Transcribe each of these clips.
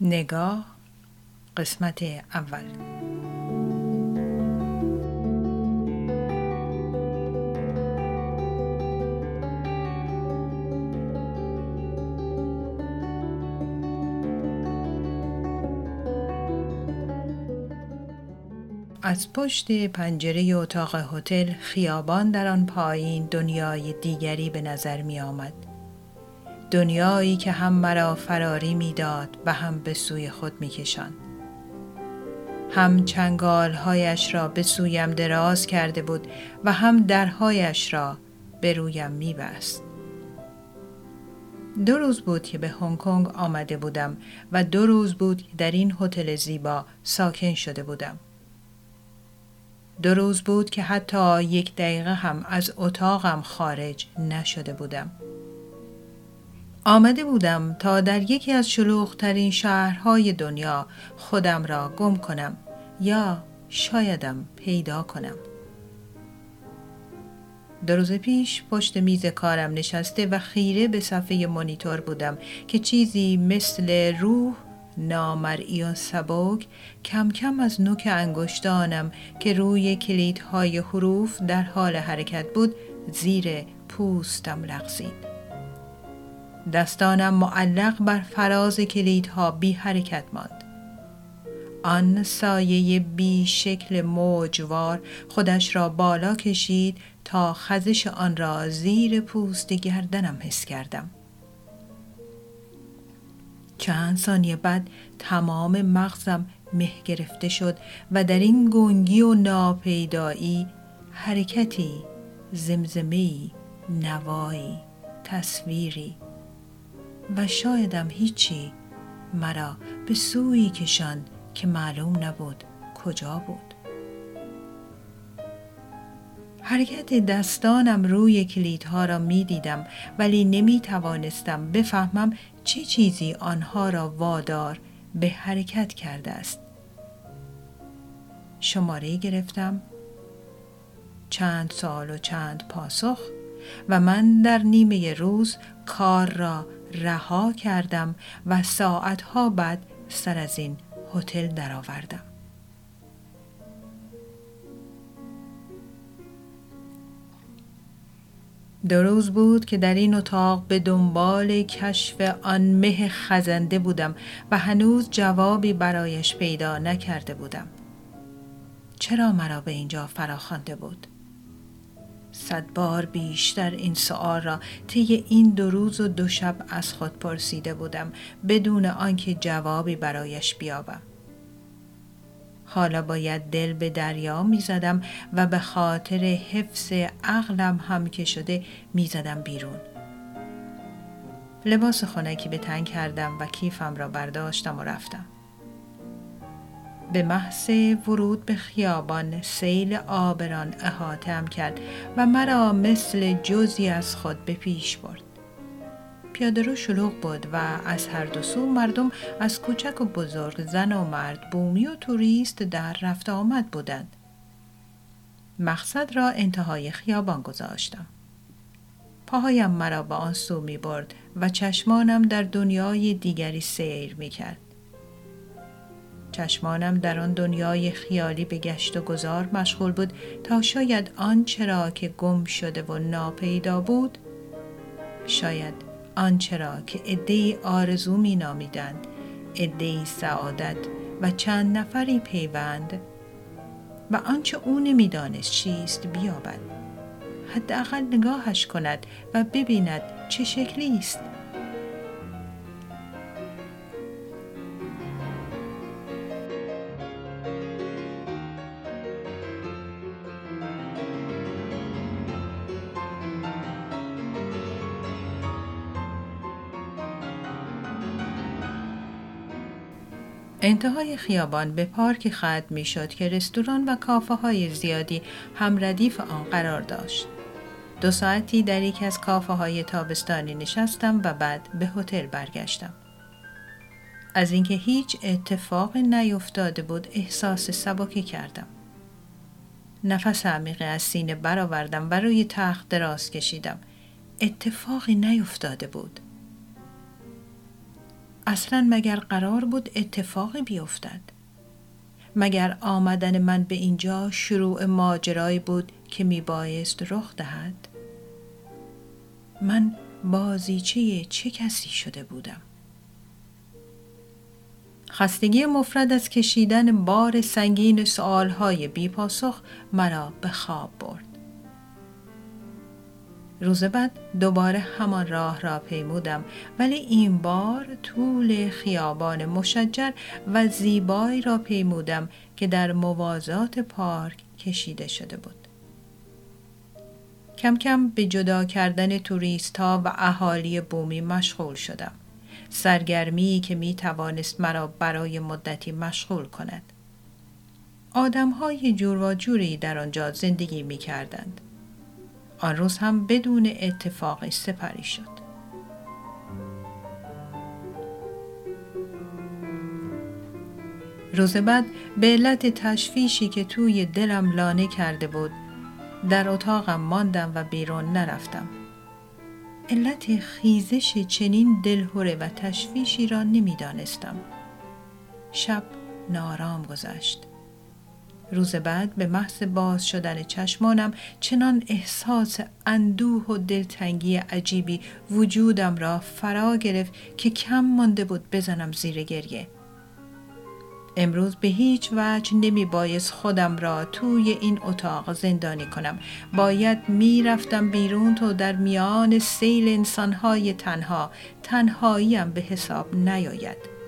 نگاه قسمت اول از پشت پنجره اتاق هتل خیابان در آن پایین دنیای دیگری به نظر می آمد. دنیایی که هم مرا فراری می‌داد و هم به سوی خود میکشاند هم چنگالهایش را به سویم دراز کرده بود و هم درهایش را به رویم میبست. دو روز بود که به هنگ کنگ آمده بودم و دو روز بود که در این هتل زیبا ساکن شده بودم. دو روز بود که حتی یک دقیقه هم از اتاقم خارج نشده بودم. آمده بودم تا در یکی از شلوغترین شهرهای دنیا خودم را گم کنم یا شایدم پیدا کنم. دو روز پیش پشت میز کارم نشسته و خیره به صفحه مانیتور بودم که چیزی مثل روح نامرئی و سبک کم کم از نوک انگشتانم که روی کلیدهای حروف در حال حرکت بود زیر پوستم لغزید. دستانم معلق بر فراز کلیدها بی حرکت ماند. آن سایه بی شکل موجوار خودش را بالا کشید تا خزش آن را زیر پوست گردنم حس کردم. چند ثانیه بعد تمام مغزم مه گرفته شد و در این گنگی و ناپیدایی حرکتی زمزمی نوایی تصویری و شایدم هیچی مرا به سوی کشاند که معلوم نبود کجا بود حرکت دستانم روی کلیدها را می دیدم ولی نمی توانستم بفهمم چه چیزی آنها را وادار به حرکت کرده است. شماره گرفتم چند سال و چند پاسخ و من در نیمه روز کار را رها کردم و ساعتها بعد سر از این هتل درآوردم. دو روز بود که در این اتاق به دنبال کشف آن مه خزنده بودم و هنوز جوابی برایش پیدا نکرده بودم. چرا مرا به اینجا فراخوانده بود؟ صد بار بیشتر این سوال را طی این دو روز و دو شب از خود پرسیده بودم بدون آنکه جوابی برایش بیابم. حالا باید دل به دریا می زدم و به خاطر حفظ عقلم هم که شده می زدم بیرون. لباس خونکی به تنگ کردم و کیفم را برداشتم و رفتم. به محض ورود به خیابان سیل آبران احاتم کرد و مرا مثل جزی از خود به پیش برد. پیاده رو شلوغ بود و از هر دو سو مردم از کوچک و بزرگ زن و مرد بومی و توریست در رفت آمد بودند. مقصد را انتهای خیابان گذاشتم. پاهایم مرا به آن سو می برد و چشمانم در دنیای دیگری سیر می کرد. چشمانم در آن دنیای خیالی به گشت و گذار مشغول بود تا شاید آنچه را که گم شده و ناپیدا بود؟ شاید آنچه را که عدهای آرزو می نامیدند عدهای سعادت و چند نفری پیوند و آنچه او نمی‌دانست چیست بیابد. حداقل نگاهش کند و ببیند چه شکلی است. انتهای خیابان به پارک ختم می شد که رستوران و کافه های زیادی هم ردیف آن قرار داشت. دو ساعتی در یکی از کافه های تابستانی نشستم و بعد به هتل برگشتم. از اینکه هیچ اتفاق نیفتاده بود احساس سبکی کردم. نفس عمیقی از سینه برآوردم و روی تخت دراز کشیدم. اتفاقی نیفتاده بود. اصلا مگر قرار بود اتفاقی بیفتد؟ مگر آمدن من به اینجا شروع ماجرایی بود که میبایست رخ دهد؟ من بازیچه چه کسی شده بودم؟ خستگی مفرد از کشیدن بار سنگین سوالهای بی پاسخ مرا به خواب برد. روز بعد دوباره همان راه را پیمودم ولی این بار طول خیابان مشجر و زیبایی را پیمودم که در موازات پارک کشیده شده بود. کم کم به جدا کردن توریست ها و اهالی بومی مشغول شدم. سرگرمی که می توانست مرا برای مدتی مشغول کند. آدم های جور و جوری در آنجا زندگی می کردند. آن روز هم بدون اتفاقی سپری شد. روز بعد به علت تشویشی که توی دلم لانه کرده بود در اتاقم ماندم و بیرون نرفتم. علت خیزش چنین دلهوره و تشویشی را نمی‌دانستم. شب نارام گذشت. روز بعد به محض باز شدن چشمانم چنان احساس اندوه و دلتنگی عجیبی وجودم را فرا گرفت که کم مانده بود بزنم زیر گریه. امروز به هیچ وجه نمی بایست خودم را توی این اتاق زندانی کنم. باید می رفتم بیرون تا در میان سیل انسانهای تنها تنهاییم به حساب نیاید.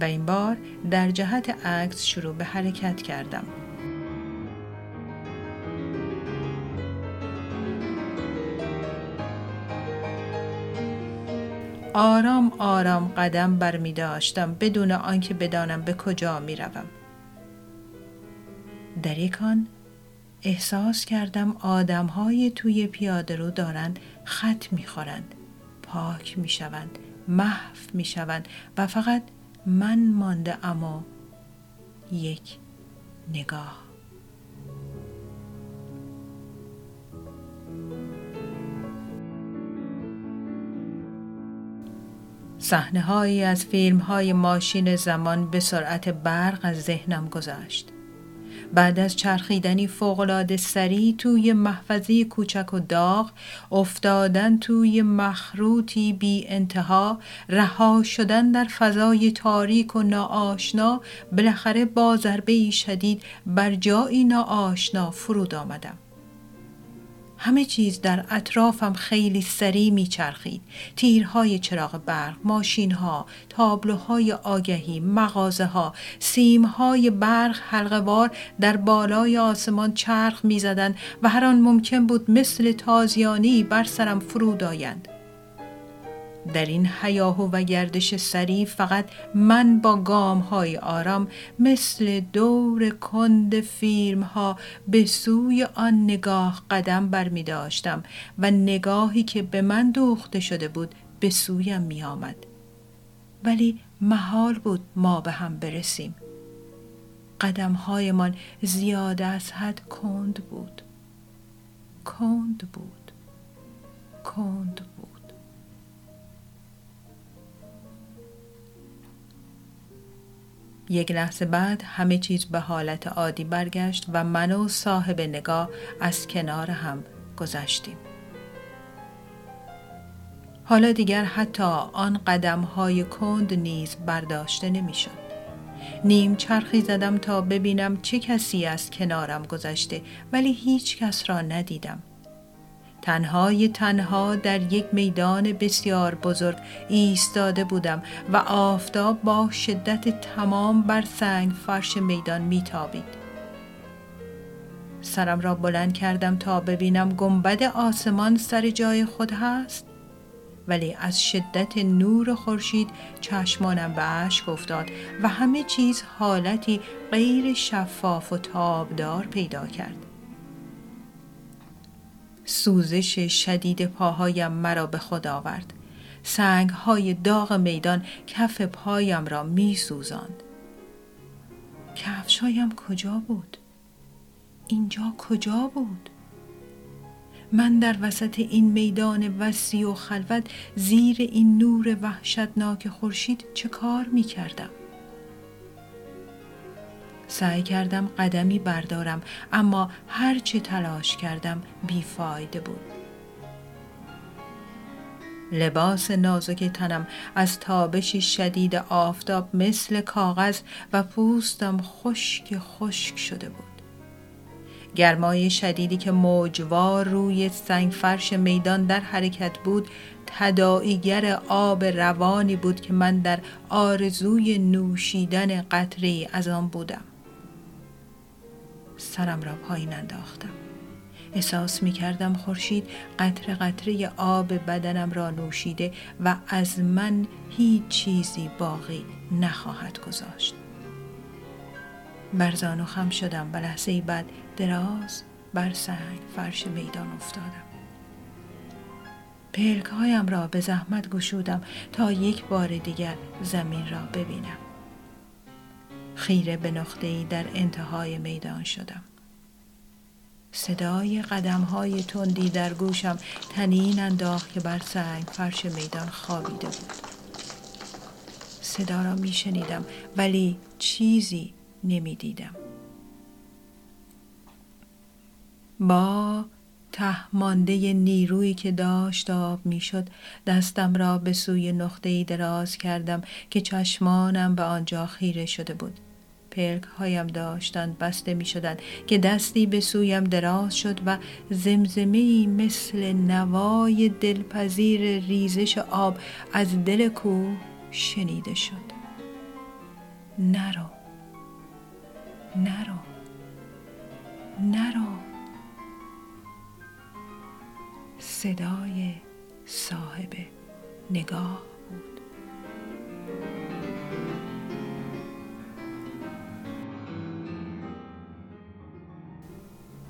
و این بار در جهت عکس شروع به حرکت کردم. آرام آرام قدم بر می داشتم بدون آنکه بدانم به کجا می روم. در یکان احساس کردم آدم های توی پیاده رو دارند خط می خورند. پاک می شوند. محو می شوند و فقط من مانده اما یک نگاه. صحنه هایی از فیلم های ماشین زمان به سرعت برق از ذهنم گذشت. بعد از چرخیدنی فوقالعاده سریع توی محفظه کوچک و داغ افتادن توی مخروطی بی انتها رها شدن در فضای تاریک و ناآشنا بالاخره با ضربه شدید بر جایی ناآشنا فرود آمدم. همه چیز در اطرافم خیلی سریع میچرخید. تیرهای چراغ برق، ماشینها، تابلوهای آگهی، مغازه ها، سیمهای برق حلقوار در بالای آسمان چرخ می‌زدند و هر آن ممکن بود مثل تازیانی بر سرم فرود آیند. در این حیاهو و گردش سریع فقط من با گام های آرام مثل دور کند فیلم ها به سوی آن نگاه قدم بر می داشتم و نگاهی که به من دوخته شده بود به سویم می آمد. ولی محال بود ما به هم برسیم. قدم هایمان زیاده از حد کند بود. کند بود. کند بود. یک لحظه بعد همه چیز به حالت عادی برگشت و من و صاحب نگاه از کنار هم گذشتیم. حالا دیگر حتی آن قدم های کند نیز برداشته نمی‌شد. نیم چرخی زدم تا ببینم چه کسی از کنارم گذشته ولی هیچ کس را ندیدم. تنهای تنها در یک میدان بسیار بزرگ ایستاده بودم و آفتاب با شدت تمام بر سنگ فرش میدان میتابید. سرم را بلند کردم تا ببینم گنبد آسمان سر جای خود هست ولی از شدت نور خورشید چشمانم به اشک افتاد و همه چیز حالتی غیر شفاف و تابدار پیدا کرد. سوزش شدید پاهایم مرا به خود آورد. سنگ های داغ میدان کف پایم را می سوزاند. کفشایم کجا بود؟ اینجا کجا بود؟ من در وسط این میدان وسیع و خلوت زیر این نور وحشتناک خورشید چه کار می کردم؟ سعی کردم قدمی بردارم اما هرچه تلاش کردم بیفایده بود. لباس نازک تنم از تابش شدید آفتاب مثل کاغذ و پوستم خشک خشک شده بود. گرمای شدیدی که موجوار روی سنگ فرش میدان در حرکت بود تداعیگر آب روانی بود که من در آرزوی نوشیدن قطری از آن بودم سرم را پایین انداختم. احساس می کردم خورشید قطره قطره آب بدنم را نوشیده و از من هیچ چیزی باقی نخواهد گذاشت. برزان و خم شدم و لحظه بعد دراز بر سنگ فرش میدان افتادم. پلک هایم را به زحمت گشودم تا یک بار دیگر زمین را ببینم. خیره به نقطه‌ای در انتهای میدان شدم. صدای قدم های تندی در گوشم تنین انداخت که بر سنگ فرش میدان خوابیده بود. صدا را می شنیدم ولی چیزی نمی دیدم. با تهمانده نیرویی که داشت آب می‌شد دستم را به سوی نقطه دراز کردم که چشمانم به آنجا خیره شده بود. پلک هایم داشتند بسته می شدند که دستی به سویم دراز شد و زمزمه مثل نوای دلپذیر ریزش آب از دل کوه شنیده شد. نرو نرو نرو. صدای صاحب نگاه بود.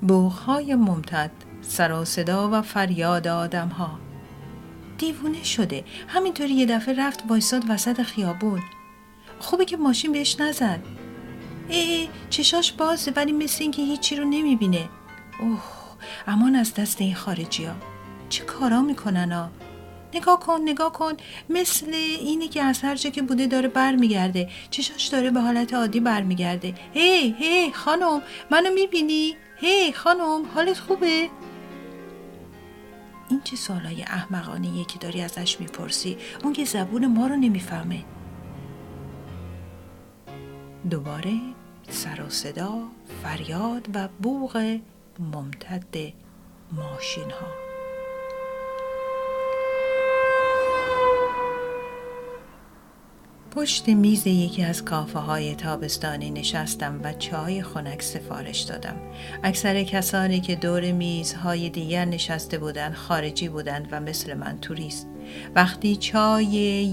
بوخهای ممتد سر و صدا و فریاد آدم ها دیوونه شده. همینطوری یه دفعه رفت وایساد وسط خیابون. خوبه که ماشین بهش نزد. ای چشاش بازه ولی مثل اینکه هیچی رو نمی‌بینه. اوه امان از دست این خارجی ها چه کارا می‌کنن ها نگاه کن نگاه کن. مثل اینی که از هر جا که بوده داره برمیگرده. چشاش داره به حالت عادی برمیگرده. هی هی خانم منو می‌بینی؟ هی خانم حالت خوبه؟ این چه سالای احمقانه که داری ازش می‌پرسی؟ اون که زبون ما رو نمی‌فهمه. دوباره سر و صدا فریاد و بوغ ممتد ماشین ها پشت میز یکی از کافه های تابستانی نشستم و چای خنک سفارش دادم. اکثر کسانی که دور میزهای دیگر نشسته بودند خارجی بودند و مثل من توریست. وقتی چای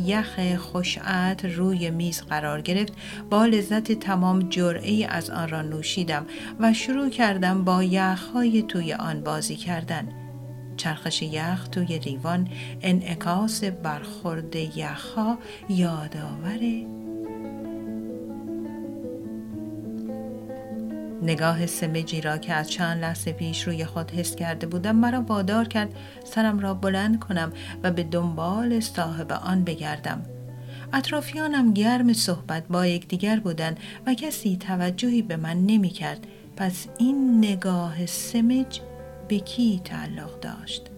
یخ خوشعت روی میز قرار گرفت با لذت تمام جرعه از آن را نوشیدم و شروع کردم با یخهای توی آن بازی کردن. چرخش یخ توی لیوان انعکاس برخورد یخها یادآور نگاه سمجی را که از چند لحظه پیش روی خود حس کرده بودم مرا وادار کرد سرم را بلند کنم و به دنبال صاحب آن بگردم. اطرافیانم گرم صحبت با یکدیگر بودند و کسی توجهی به من نمی کرد پس این نگاه سمج به کی تعلق داشت؟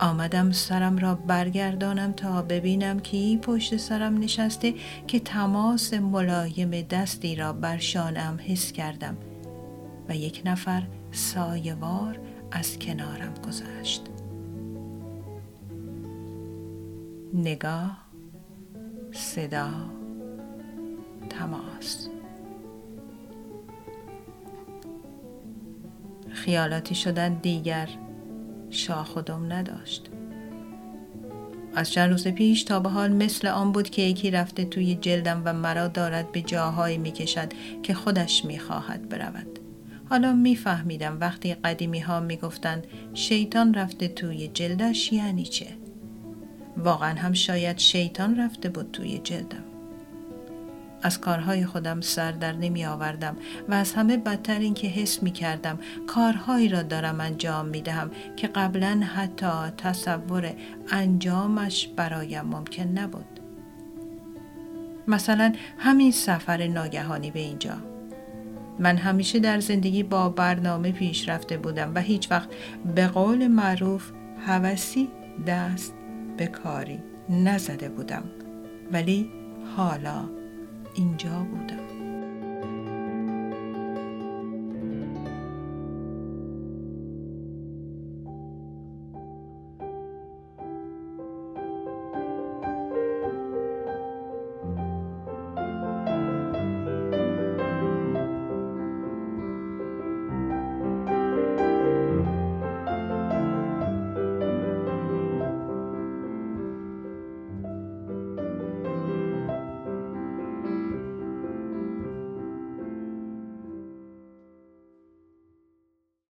آمدم سرم را برگردانم تا ببینم کی پشت سرم نشسته که تماس ملایم دستی را بر شانم حس کردم و یک نفر سایوار از کنارم گذشت. نگاه صدا تماس. خیالاتی شدن دیگر شاخ و دم نداشت. از چند روز پیش تا به حال مثل آن بود که یکی رفته توی جلدم و مرا دارد به جاهایی می‌کشد که خودش می‌خواهد برود. حالا میفهمیدم وقتی قدیمی ها می‌گفتند شیطان رفته توی جلدش یعنی چه. واقعا هم شاید شیطان رفته بود توی جلدم. از کارهای خودم سر در نمی آوردم و از همه بدتر این که حس می کردم کارهایی را دارم انجام می دهم که قبلا حتی تصور انجامش برایم ممکن نبود. مثلا همین سفر ناگهانی به اینجا. من همیشه در زندگی با برنامه پیش رفته بودم و هیچ وقت به قول معروف هوسی دست به کاری نزده بودم ولی حالا اینجا بودم.